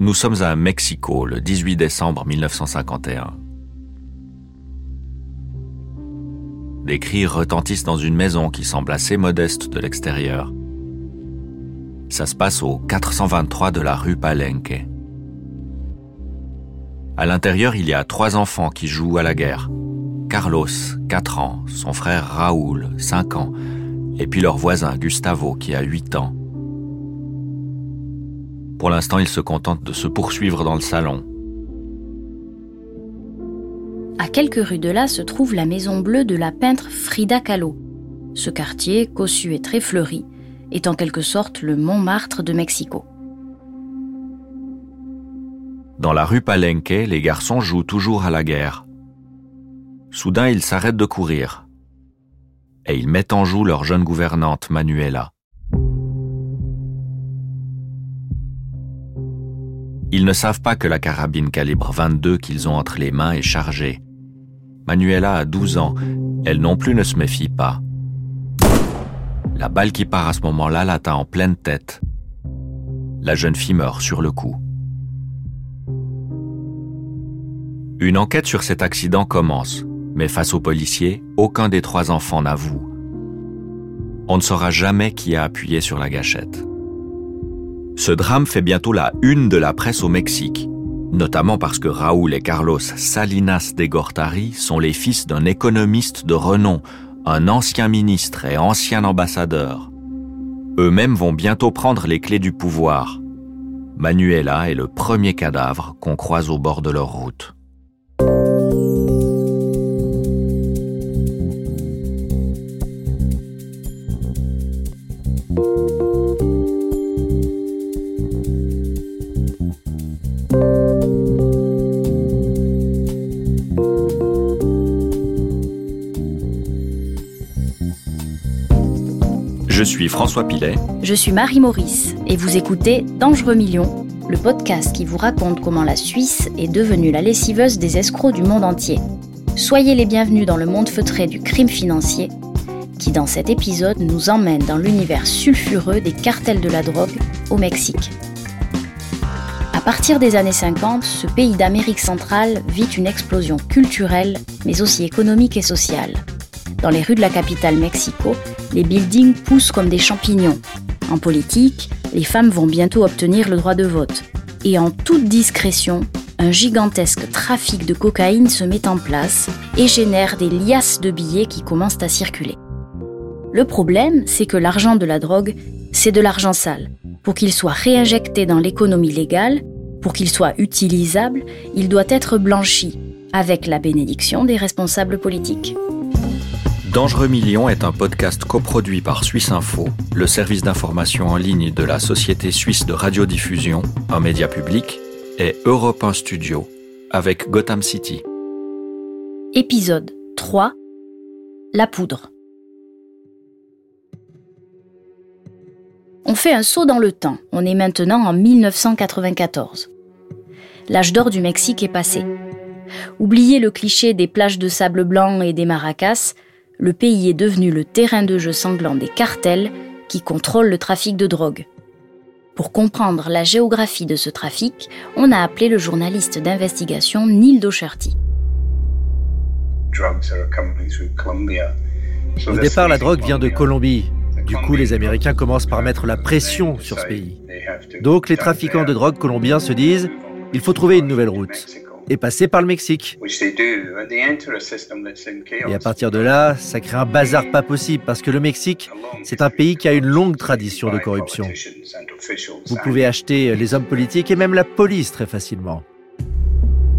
Nous sommes à Mexico le 18 décembre 1951. Des cris retentissent dans une maison qui semble assez modeste de l'extérieur. Ça se passe au 423 de la rue Palenque. À l'intérieur, il y a trois enfants qui jouent à la guerre. Carlos, 4 ans, son frère Raoul, 5 ans, et puis leur voisin Gustavo, qui a 8 ans. Pour l'instant, ils se contentent de se poursuivre dans le salon. À quelques rues de là se trouve la maison bleue de la peintre Frida Kahlo. Ce quartier, cossu et très fleuri, est en quelque sorte le Montmartre de Mexico. Dans la rue Palenque, les garçons jouent toujours à la guerre. Soudain, ils s'arrêtent de courir. Et ils mettent en joue leur jeune gouvernante, Manuela. Ils ne savent pas que la carabine calibre 22 qu'ils ont entre les mains est chargée. Manuela a 12 ans, elle non plus ne se méfie pas. La balle qui part à ce moment-là l'atteint en pleine tête. La jeune fille meurt sur le coup. Une enquête sur cet accident commence, mais face aux policiers, aucun des trois enfants n'avoue. On ne saura jamais qui a appuyé sur la gâchette. Ce drame fait bientôt la une de la presse au Mexique, notamment parce que Raúl et Carlos Salinas de Gortari sont les fils d'un économiste de renom, un ancien ministre et ancien ambassadeur. Eux-mêmes vont bientôt prendre les clés du pouvoir. Manuela est le premier cadavre qu'on croise au bord de leur route. Suis François Pilet. Je suis Marie Maurice et vous écoutez Dangereux Millions, le podcast qui vous raconte comment la Suisse est devenue la lessiveuse des escrocs du monde entier. Soyez les bienvenus dans le monde feutré du crime financier, qui dans cet épisode nous emmène dans l'univers sulfureux des cartels de la drogue au Mexique. À partir des années 50, ce pays d'Amérique centrale vit une explosion culturelle, mais aussi économique et sociale. Dans les rues de la capitale Mexico, les buildings poussent comme des champignons. En politique, les femmes vont bientôt obtenir le droit de vote. Et en toute discrétion, un gigantesque trafic de cocaïne se met en place et génère des liasses de billets qui commencent à circuler. Le problème, c'est que l'argent de la drogue, c'est de l'argent sale. Pour qu'il soit réinjecté dans l'économie légale, pour qu'il soit utilisable, il doit être blanchi, avec la bénédiction des responsables politiques. Dangereux Millions est un podcast coproduit par Suisse Info, le service d'information en ligne de la Société suisse de radiodiffusion, un média public, et Europe 1 Studio, avec Gotham City. Épisode 3 La poudre. On fait un saut dans le temps. On est maintenant en 1994. L'âge d'or du Mexique est passé. Oubliez le cliché des plages de sable blanc et des maracas, le pays est devenu le terrain de jeu sanglant des cartels qui contrôlent le trafic de drogue. Pour comprendre la géographie de ce trafic, on a appelé le journaliste d'investigation Neil Docherty. Au départ, la drogue vient de Colombie. Du coup, les Américains commencent par mettre la pression sur ce pays. Donc, les trafiquants de drogue colombiens se disent, il faut trouver une nouvelle route et passer par le Mexique. Et à partir de là, ça crée un bazar pas possible parce que le Mexique, c'est un pays qui a une longue tradition de corruption. Vous pouvez acheter les hommes politiques et même la police très facilement.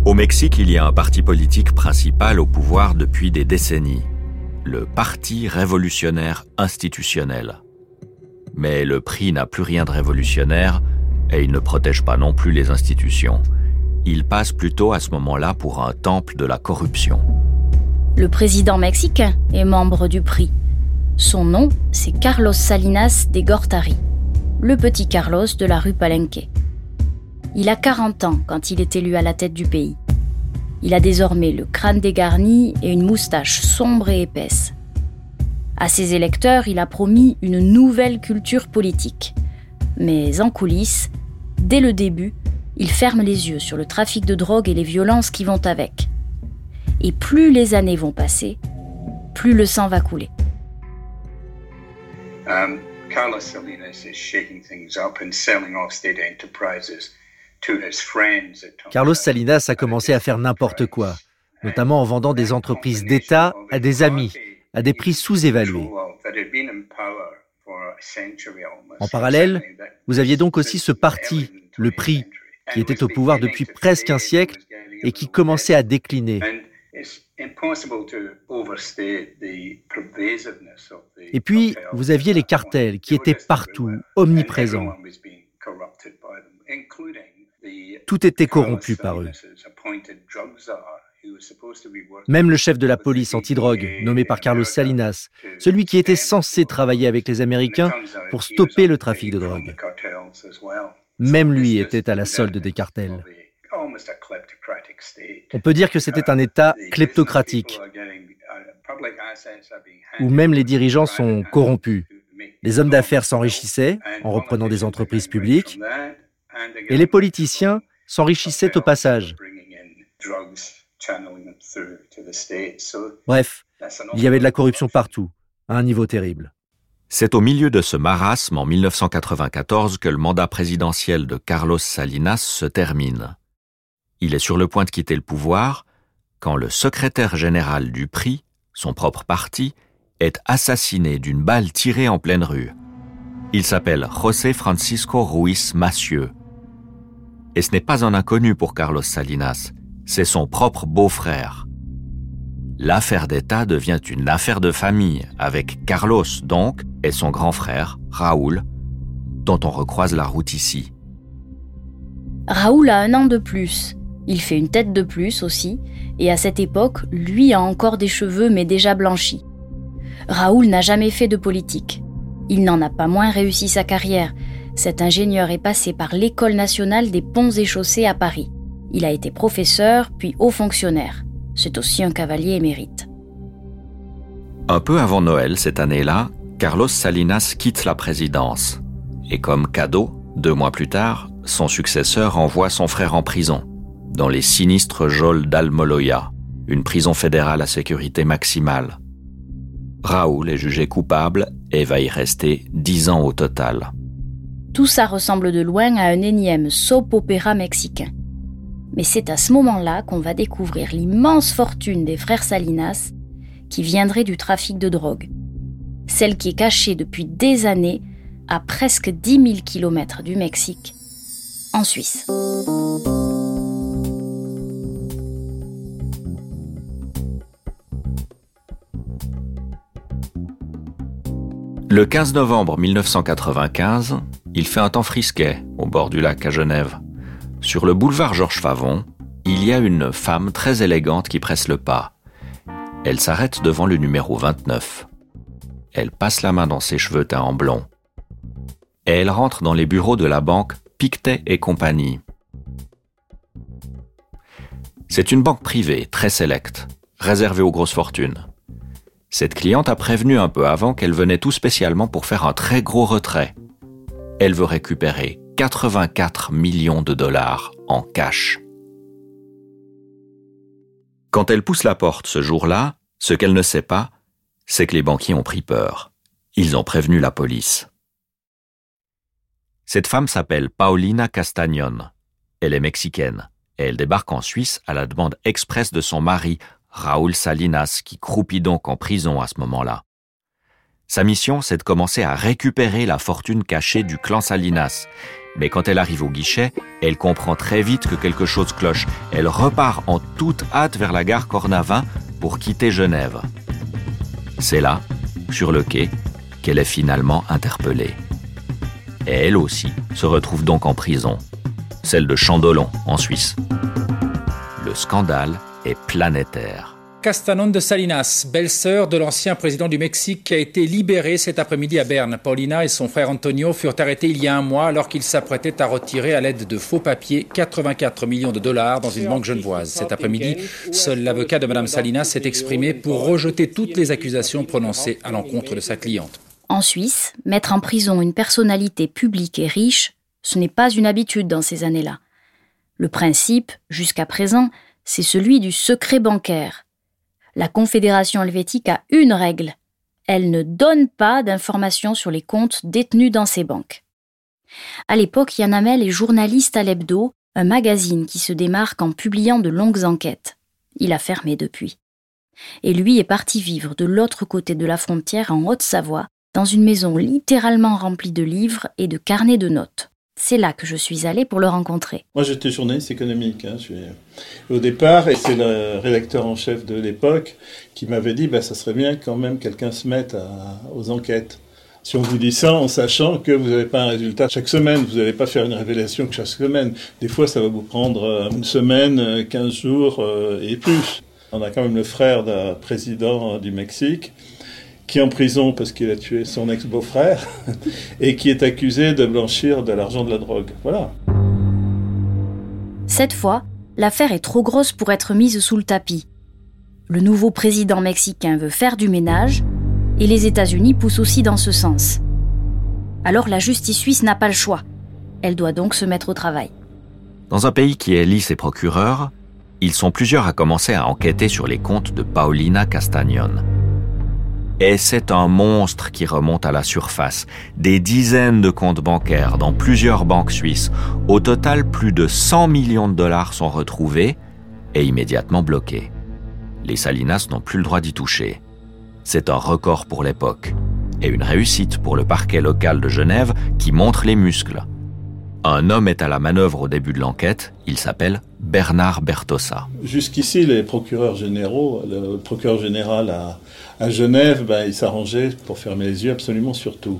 Au Mexique, il y a un parti politique principal au pouvoir depuis des décennies, le Parti révolutionnaire institutionnel. Mais le prix n'a plus rien de révolutionnaire et il ne protège pas non plus les institutions il passe plutôt à ce moment-là pour un temple de la corruption. Le président mexicain est membre du prix. Son nom, c'est Carlos Salinas de Gortari, le petit Carlos de la rue Palenque. Il a 40 ans quand il est élu à la tête du pays. Il a désormais le crâne dégarni et une moustache sombre et épaisse. À ses électeurs, il a promis une nouvelle culture politique. Mais en coulisses, dès le début, il ferme les yeux sur le trafic de drogue et les violences qui vont avec. Et plus les années vont passer, plus le sang va couler. Um, Carlos Salinas is shaking things up and selling off state enterprises to his friends. Carlos Salinas a commencé à faire n'importe quoi, notamment en vendant des entreprises d'État à des amis, à des prix sous-évalués. En parallèle, vous aviez donc aussi ce parti, le prix, qui était au pouvoir depuis presque un siècle et qui commençait à décliner. Et puis, vous aviez les cartels qui étaient partout, omniprésents. Tout était corrompu par eux. Même le chef de la police antidrogue, nommé par Carlos Salinas, celui qui était censé travailler avec les Américains pour stopper le trafic de drogue. Même lui était à la solde des cartels. On peut dire que c'était un État kleptocratique, où même les dirigeants sont corrompus. Les hommes d'affaires s'enrichissaient en reprenant des entreprises publiques, et les politiciens s'enrichissaient au passage. Bref, il y avait de la corruption partout, à un niveau terrible. C'est au milieu de ce marasme en 1994 que le mandat présidentiel de Carlos Salinas se termine. Il est sur le point de quitter le pouvoir quand le secrétaire général du prix, son propre parti, est assassiné d'une balle tirée en pleine rue. Il s'appelle José Francisco Ruiz Massieu. Et ce n'est pas un inconnu pour Carlos Salinas, c'est son propre beau-frère. L'affaire d'État devient une affaire de famille, avec Carlos donc et son grand frère, Raoul, dont on recroise la route ici. Raoul a un an de plus. Il fait une tête de plus aussi, et à cette époque, lui a encore des cheveux mais déjà blanchis. Raoul n'a jamais fait de politique. Il n'en a pas moins réussi sa carrière. Cet ingénieur est passé par l'École nationale des ponts et chaussées à Paris. Il a été professeur, puis haut fonctionnaire. C'est aussi un cavalier émérite. Un peu avant Noël cette année-là, Carlos Salinas quitte la présidence. Et comme cadeau, deux mois plus tard, son successeur envoie son frère en prison, dans les sinistres geôles d'Almoloya, une prison fédérale à sécurité maximale. Raoul est jugé coupable et va y rester dix ans au total. Tout ça ressemble de loin à un énième soap opéra mexicain. Mais c'est à ce moment-là qu'on va découvrir l'immense fortune des frères Salinas qui viendrait du trafic de drogue. Celle qui est cachée depuis des années à presque 10 000 km du Mexique, en Suisse. Le 15 novembre 1995, il fait un temps frisquet au bord du lac à Genève. Sur le boulevard Georges Favon, il y a une femme très élégante qui presse le pas. Elle s'arrête devant le numéro 29. Elle passe la main dans ses cheveux teints en blond. Elle rentre dans les bureaux de la banque Pictet et compagnie. C'est une banque privée, très sélecte, réservée aux grosses fortunes. Cette cliente a prévenu un peu avant qu'elle venait tout spécialement pour faire un très gros retrait. Elle veut récupérer 84 millions de dollars en cash. Quand elle pousse la porte ce jour-là, ce qu'elle ne sait pas, c'est que les banquiers ont pris peur. Ils ont prévenu la police. Cette femme s'appelle Paulina Castagnon. Elle est mexicaine elle débarque en Suisse à la demande expresse de son mari, Raúl Salinas, qui croupit donc en prison à ce moment-là. Sa mission, c'est de commencer à récupérer la fortune cachée du clan Salinas mais quand elle arrive au guichet, elle comprend très vite que quelque chose cloche. Elle repart en toute hâte vers la gare Cornavin pour quitter Genève. C'est là, sur le quai, qu'elle est finalement interpellée. Elle aussi se retrouve donc en prison, celle de Chandolon, en Suisse. Le scandale est planétaire. Castanon de Salinas, belle-sœur de l'ancien président du Mexique, qui a été libérée cet après-midi à Berne. Paulina et son frère Antonio furent arrêtés il y a un mois alors qu'ils s'apprêtaient à retirer à l'aide de faux papiers 84 millions de dollars dans une banque genevoise. Cet après-midi, seul l'avocat de Mme Salinas s'est exprimé pour rejeter toutes les accusations prononcées à l'encontre de sa cliente. En Suisse, mettre en prison une personnalité publique et riche, ce n'est pas une habitude dans ces années-là. Le principe, jusqu'à présent, c'est celui du secret bancaire. La Confédération helvétique a une règle. Elle ne donne pas d'informations sur les comptes détenus dans ses banques. À l'époque, Yann Hamel est journaliste à l'Hebdo, un magazine qui se démarque en publiant de longues enquêtes. Il a fermé depuis. Et lui est parti vivre de l'autre côté de la frontière en Haute-Savoie, dans une maison littéralement remplie de livres et de carnets de notes. C'est là que je suis allée pour le rencontrer. Moi, j'étais journaliste économique. Hein. Au départ, et c'est le rédacteur en chef de l'époque qui m'avait dit bah, ça serait bien quand même quelqu'un se mette aux enquêtes. Si on vous dit ça en sachant que vous n'avez pas un résultat chaque semaine, vous n'allez pas faire une révélation chaque semaine. Des fois, ça va vous prendre euh, une semaine, 15 euh, jours euh, et plus. On a quand même le frère d'un président du Mexique qui est en prison parce qu'il a tué son ex-beau-frère et qui est accusé de blanchir de l'argent de la drogue. Voilà. Cette fois, l'affaire est trop grosse pour être mise sous le tapis. Le nouveau président mexicain veut faire du ménage et les États-Unis poussent aussi dans ce sens. Alors la justice suisse n'a pas le choix. Elle doit donc se mettre au travail. Dans un pays qui élit ses procureurs, ils sont plusieurs à commencer à enquêter sur les comptes de Paulina Castagnon. Et c'est un monstre qui remonte à la surface. Des dizaines de comptes bancaires dans plusieurs banques suisses. Au total, plus de 100 millions de dollars sont retrouvés et immédiatement bloqués. Les Salinas n'ont plus le droit d'y toucher. C'est un record pour l'époque et une réussite pour le parquet local de Genève qui montre les muscles. Un homme est à la manœuvre au début de l'enquête, il s'appelle Bernard Bertossa. Jusqu'ici, les procureurs généraux, le procureur général à, Genève, ben, il s'arrangeait pour fermer les yeux absolument sur tout.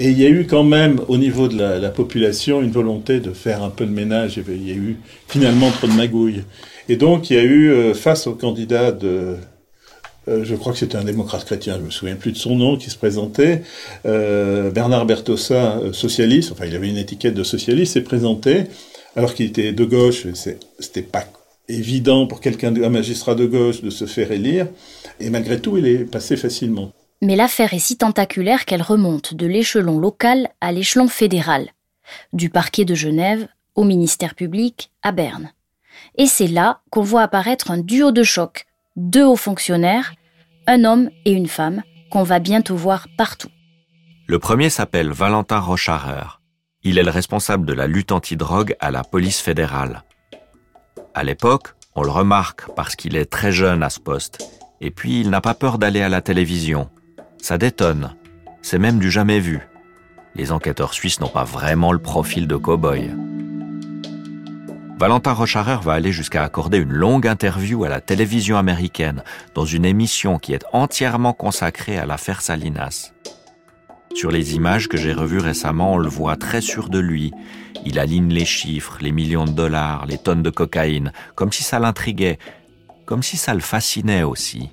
Et il y a eu quand même, au niveau de la, population, une volonté de faire un peu de ménage. Il y a eu finalement trop de magouilles. Et donc, il y a eu, euh, face au candidat de euh, je crois que c'était un démocrate chrétien, je me souviens plus de son nom, qui se présentait. Euh, Bernard Bertossa, socialiste, enfin il avait une étiquette de socialiste, s'est présenté, alors qu'il était de gauche, c'était pas évident pour quelqu'un, un magistrat de gauche, de se faire élire, et malgré tout, il est passé facilement. Mais l'affaire est si tentaculaire qu'elle remonte de l'échelon local à l'échelon fédéral, du parquet de Genève au ministère public à Berne. Et c'est là qu'on voit apparaître un duo de choc, deux hauts fonctionnaires, un homme et une femme, qu'on va bientôt voir partout. Le premier s'appelle Valentin Rocharer. Il est le responsable de la lutte anti-drogue à la police fédérale. À l'époque, on le remarque parce qu'il est très jeune à ce poste, et puis il n'a pas peur d'aller à la télévision. Ça détonne. C'est même du jamais vu. Les enquêteurs suisses n'ont pas vraiment le profil de cow-boy. Valentin Rocharer va aller jusqu'à accorder une longue interview à la télévision américaine dans une émission qui est entièrement consacrée à l'affaire Salinas. Sur les images que j'ai revues récemment, on le voit très sûr de lui. Il aligne les chiffres, les millions de dollars, les tonnes de cocaïne, comme si ça l'intriguait, comme si ça le fascinait aussi.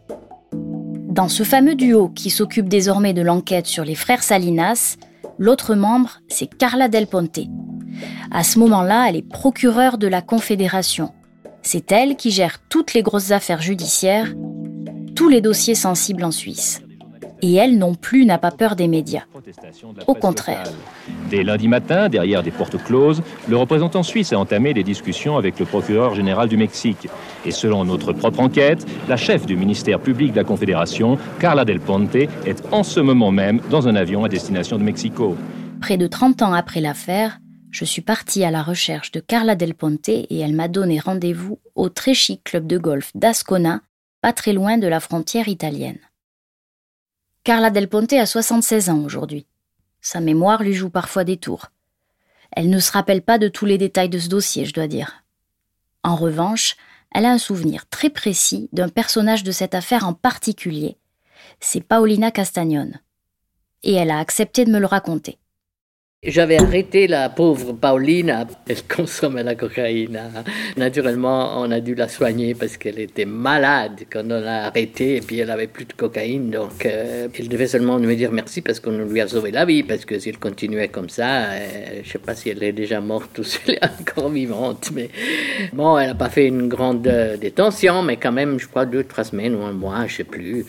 Dans ce fameux duo qui s'occupe désormais de l'enquête sur les frères Salinas, l'autre membre, c'est Carla Del Ponte, à ce moment-là, elle est procureure de la Confédération. C'est elle qui gère toutes les grosses affaires judiciaires, tous les dossiers sensibles en Suisse. Et elle non plus n'a pas peur des médias. Au contraire. Dès lundi matin, derrière des portes closes, le représentant suisse a entamé des discussions avec le procureur général du Mexique. Et selon notre propre enquête, la chef du ministère public de la Confédération, Carla Del Ponte, est en ce moment même dans un avion à destination de Mexico. Près de 30 ans après l'affaire, je suis partie à la recherche de Carla Del Ponte et elle m'a donné rendez-vous au très chic club de golf d'Ascona, pas très loin de la frontière italienne. Carla Del Ponte a 76 ans aujourd'hui. Sa mémoire lui joue parfois des tours. Elle ne se rappelle pas de tous les détails de ce dossier, je dois dire. En revanche, elle a un souvenir très précis d'un personnage de cette affaire en particulier. C'est Paolina Castagnon. Et elle a accepté de me le raconter. J'avais arrêté la pauvre Pauline, elle consommait la cocaïne. Naturellement, on a dû la soigner parce qu'elle était malade quand on l'a arrêtée et puis elle avait plus de cocaïne. Donc, euh, elle devait seulement nous dire merci parce qu'on lui a sauvé la vie. Parce que s'il continuait comme ça, euh, je ne sais pas si elle est déjà morte ou si elle est encore vivante. Mais bon, elle n'a pas fait une grande euh, détention, mais quand même, je crois, deux, trois semaines ou un mois, je ne sais plus.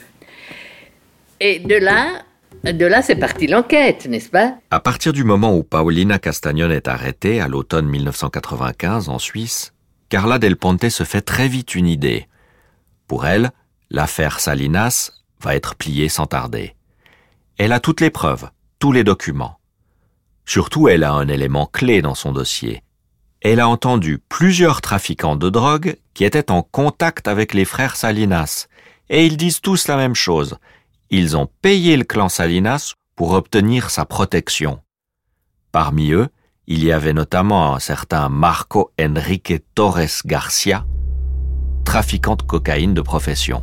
Et de là, De là, c'est parti l'enquête, n'est-ce pas? À partir du moment où Paolina Castagnon est arrêtée à l'automne 1995 en Suisse, Carla Del Ponte se fait très vite une idée. Pour elle, l'affaire Salinas va être pliée sans tarder. Elle a toutes les preuves, tous les documents. Surtout, elle a un élément clé dans son dossier. Elle a entendu plusieurs trafiquants de drogue qui étaient en contact avec les frères Salinas, et ils disent tous la même chose. Ils ont payé le clan Salinas pour obtenir sa protection. Parmi eux, il y avait notamment un certain Marco Enrique Torres Garcia, trafiquant de cocaïne de profession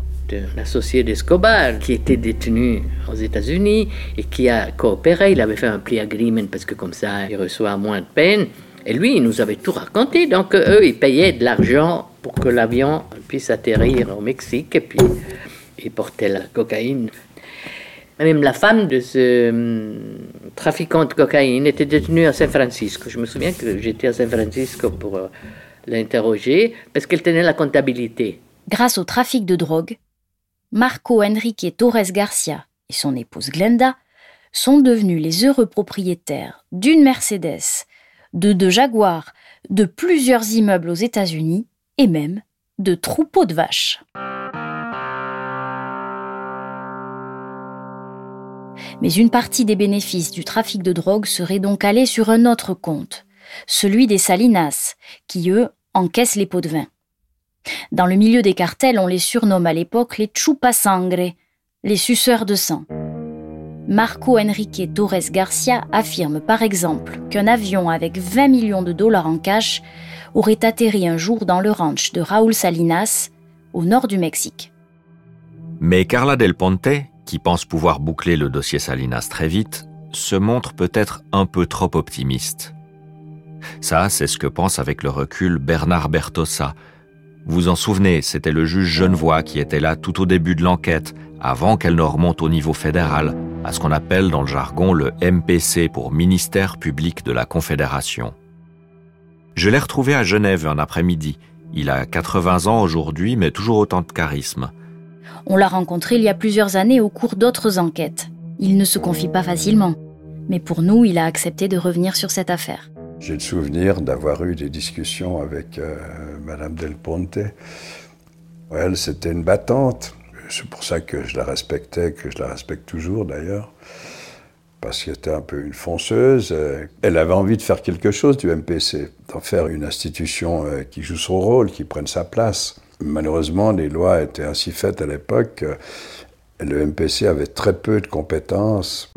l'associé d'Escobar, qui était détenu aux États-Unis et qui a coopéré. Il avait fait un plea agreement parce que comme ça, il reçoit moins de peine. Et lui, il nous avait tout raconté. Donc, eux, ils payaient de l'argent pour que l'avion puisse atterrir au Mexique et puis ils portaient la cocaïne. Même la femme de ce hum, trafiquant de cocaïne était détenue à San Francisco. Je me souviens que j'étais à San Francisco pour euh, l'interroger parce qu'elle tenait la comptabilité. Grâce au trafic de drogue, Marco Enrique Torres Garcia et son épouse Glenda sont devenus les heureux propriétaires d'une Mercedes, de deux Jaguars, de plusieurs immeubles aux États-Unis et même de troupeaux de vaches. Mais une partie des bénéfices du trafic de drogue serait donc allée sur un autre compte, celui des Salinas, qui eux encaissent les pots de vin. Dans le milieu des cartels, on les surnomme à l'époque les sangre, les suceurs de sang. Marco Enrique Torres Garcia affirme par exemple qu'un avion avec 20 millions de dollars en cash aurait atterri un jour dans le ranch de Raúl Salinas, au nord du Mexique. Mais Carla Del Ponte, qui pense pouvoir boucler le dossier Salinas très vite, se montre peut-être un peu trop optimiste. Ça, c'est ce que pense avec le recul Bernard Bertossa, vous en souvenez, c'était le juge Genevois qui était là tout au début de l'enquête, avant qu'elle ne remonte au niveau fédéral, à ce qu'on appelle dans le jargon le MPC pour Ministère public de la Confédération. Je l'ai retrouvé à Genève un après-midi. Il a 80 ans aujourd'hui, mais toujours autant de charisme. On l'a rencontré il y a plusieurs années au cours d'autres enquêtes. Il ne se confie pas facilement. Mais pour nous, il a accepté de revenir sur cette affaire. J'ai le souvenir d'avoir eu des discussions avec euh, Madame Del Ponte. Elle, c'était une battante. C'est pour ça que je la respectais, que je la respecte toujours d'ailleurs. Parce qu'elle était un peu une fonceuse. Elle avait envie de faire quelque chose du MPC, d'en faire une institution euh, qui joue son rôle, qui prenne sa place. Malheureusement, les lois étaient ainsi faites à l'époque. Le MPC avait très peu de compétences.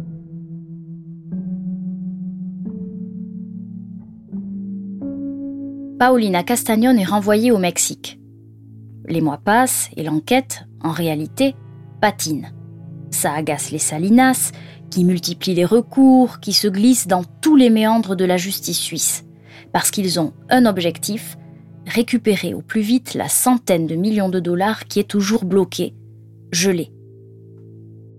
Paulina Castagnon est renvoyée au Mexique. Les mois passent et l'enquête, en réalité, patine. Ça agace les Salinas, qui multiplient les recours, qui se glissent dans tous les méandres de la justice suisse, parce qu'ils ont un objectif, récupérer au plus vite la centaine de millions de dollars qui est toujours bloquée, gelée.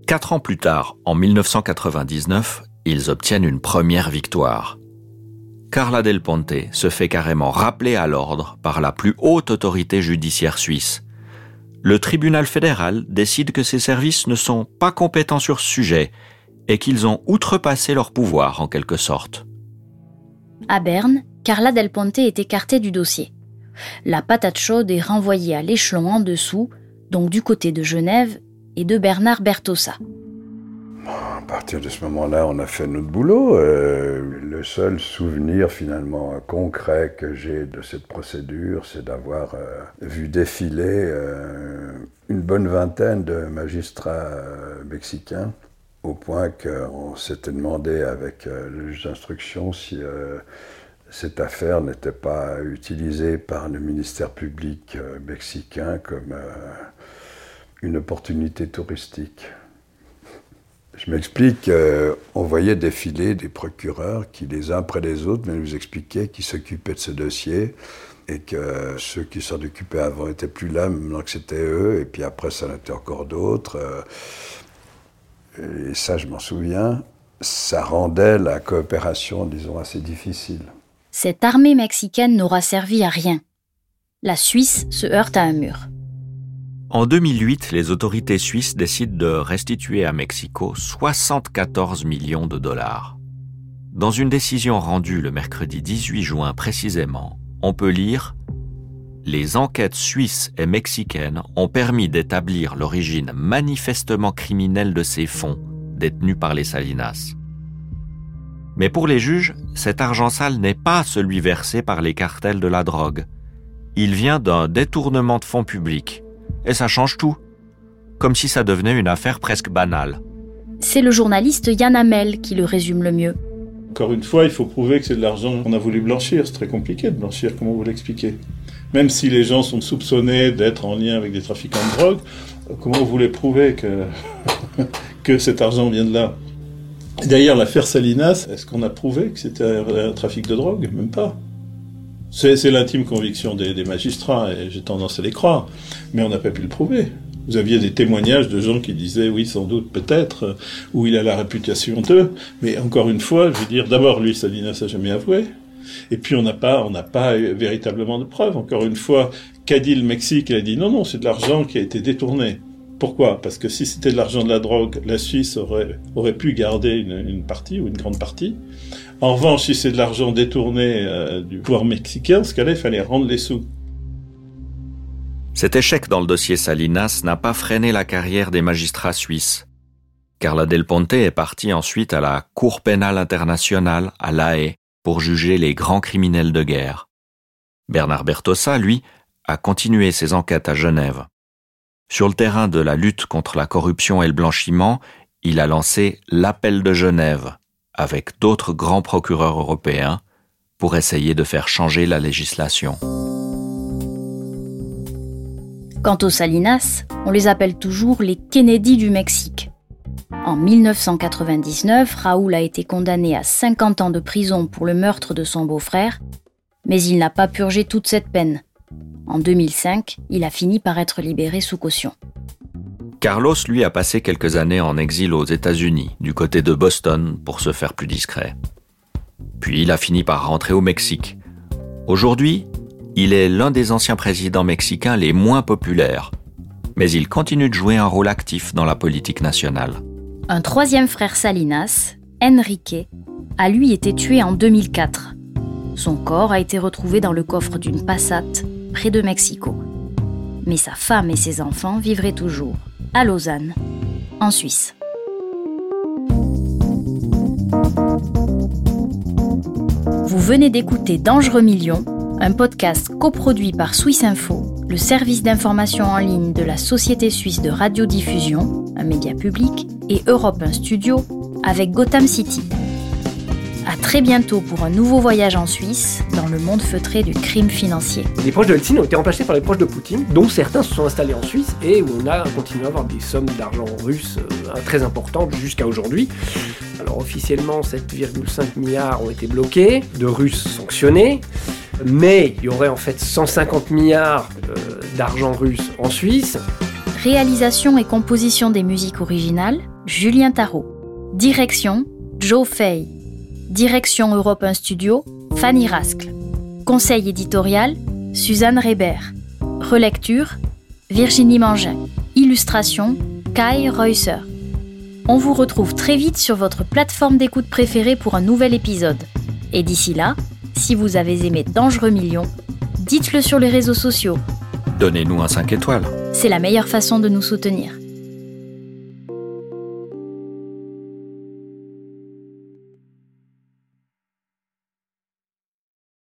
Quatre ans plus tard, en 1999, ils obtiennent une première victoire. Carla Del Ponte se fait carrément rappeler à l'ordre par la plus haute autorité judiciaire suisse. Le tribunal fédéral décide que ses services ne sont pas compétents sur ce sujet et qu'ils ont outrepassé leur pouvoir en quelque sorte. À Berne, Carla Del Ponte est écartée du dossier. La patate chaude est renvoyée à l'échelon en dessous, donc du côté de Genève et de Bernard Bertossa. À partir de ce moment-là, on a fait notre boulot. Euh, le seul souvenir finalement concret que j'ai de cette procédure, c'est d'avoir euh, vu défiler euh, une bonne vingtaine de magistrats mexicains, au point qu'on s'était demandé avec le juge d'instruction si cette affaire n'était pas utilisée par le ministère public mexicain comme une opportunité touristique. Je m'explique, euh, on voyait défiler des procureurs qui, les uns après les autres, nous expliquaient qu'ils s'occupaient de ce dossier et que ceux qui s'en occupaient avant n'étaient plus là, maintenant que c'était eux, et puis après, ça en était encore d'autres. Euh, et ça, je m'en souviens, ça rendait la coopération, disons, assez difficile. Cette armée mexicaine n'aura servi à rien. La Suisse se heurte à un mur. En 2008, les autorités suisses décident de restituer à Mexico 74 millions de dollars. Dans une décision rendue le mercredi 18 juin précisément, on peut lire Les enquêtes suisses et mexicaines ont permis d'établir l'origine manifestement criminelle de ces fonds détenus par les Salinas. Mais pour les juges, cet argent sale n'est pas celui versé par les cartels de la drogue. Il vient d'un détournement de fonds publics. Et ça change tout. Comme si ça devenait une affaire presque banale. C'est le journaliste Yann Hamel qui le résume le mieux. Encore une fois, il faut prouver que c'est de l'argent qu'on a voulu blanchir. C'est très compliqué de blanchir, comment vous l'expliquez? Même si les gens sont soupçonnés d'être en lien avec des trafiquants de drogue, comment vous voulez prouver que, que cet argent vient de là? D'ailleurs, l'affaire Salinas, est-ce qu'on a prouvé que c'était un trafic de drogue? Même pas. C'est l'intime conviction des, magistrats, et j'ai tendance à les croire, mais on n'a pas pu le prouver. Vous aviez des témoignages de gens qui disaient oui, sans doute, peut-être, ou il a la réputation d'eux, mais encore une fois, je veux dire, d'abord, lui, Salinas n'a jamais avoué, et puis on n'a pas, on n'a pas véritablement de preuves. Encore une fois, qu'a dit le Mexique? Il a dit non, non, c'est de l'argent qui a été détourné. Pourquoi? Parce que si c'était de l'argent de la drogue, la Suisse aurait, pu garder une, partie ou une grande partie. En revanche, si c'est de l'argent détourné euh, du pouvoir mexicain, ce qu'il fallait rendre les sous. Cet échec dans le dossier Salinas n'a pas freiné la carrière des magistrats suisses. Carla Del Ponte est partie ensuite à la Cour pénale internationale à La Haye pour juger les grands criminels de guerre. Bernard Bertossa, lui, a continué ses enquêtes à Genève. Sur le terrain de la lutte contre la corruption et le blanchiment, il a lancé l'appel de Genève avec d'autres grands procureurs européens pour essayer de faire changer la législation. Quant aux Salinas, on les appelle toujours les Kennedy du Mexique. En 1999, Raoul a été condamné à 50 ans de prison pour le meurtre de son beau-frère, mais il n'a pas purgé toute cette peine. En 2005, il a fini par être libéré sous caution. Carlos, lui, a passé quelques années en exil aux États-Unis, du côté de Boston, pour se faire plus discret. Puis il a fini par rentrer au Mexique. Aujourd'hui, il est l'un des anciens présidents mexicains les moins populaires, mais il continue de jouer un rôle actif dans la politique nationale. Un troisième frère Salinas, Enrique, a lui été tué en 2004. Son corps a été retrouvé dans le coffre d'une Passat près de Mexico. Mais sa femme et ses enfants vivraient toujours à Lausanne, en Suisse. Vous venez d'écouter Dangereux Millions, un podcast coproduit par Swiss Info, le service d'information en ligne de la Société suisse de radiodiffusion, un média public, et Europe 1 Studio avec Gotham City. À très bientôt pour un nouveau voyage en Suisse dans le monde feutré du crime financier. Les proches de Helsinki ont été remplacés par les proches de Poutine, dont certains se sont installés en Suisse et où on a continué à avoir des sommes d'argent russe euh, très importantes jusqu'à aujourd'hui. Alors officiellement, 7,5 milliards ont été bloqués, de Russes sanctionnés, mais il y aurait en fait 150 milliards euh, d'argent russe en Suisse. Réalisation et composition des musiques originales, Julien Tarot. Direction, Joe Fay. Direction Europe 1 Studio, Fanny Rascle. Conseil éditorial, Suzanne Reber. Relecture, Virginie Mangin. Illustration, Kai Reusser. On vous retrouve très vite sur votre plateforme d'écoute préférée pour un nouvel épisode. Et d'ici là, si vous avez aimé Dangereux Millions, dites-le sur les réseaux sociaux. Donnez-nous un 5 étoiles. C'est la meilleure façon de nous soutenir.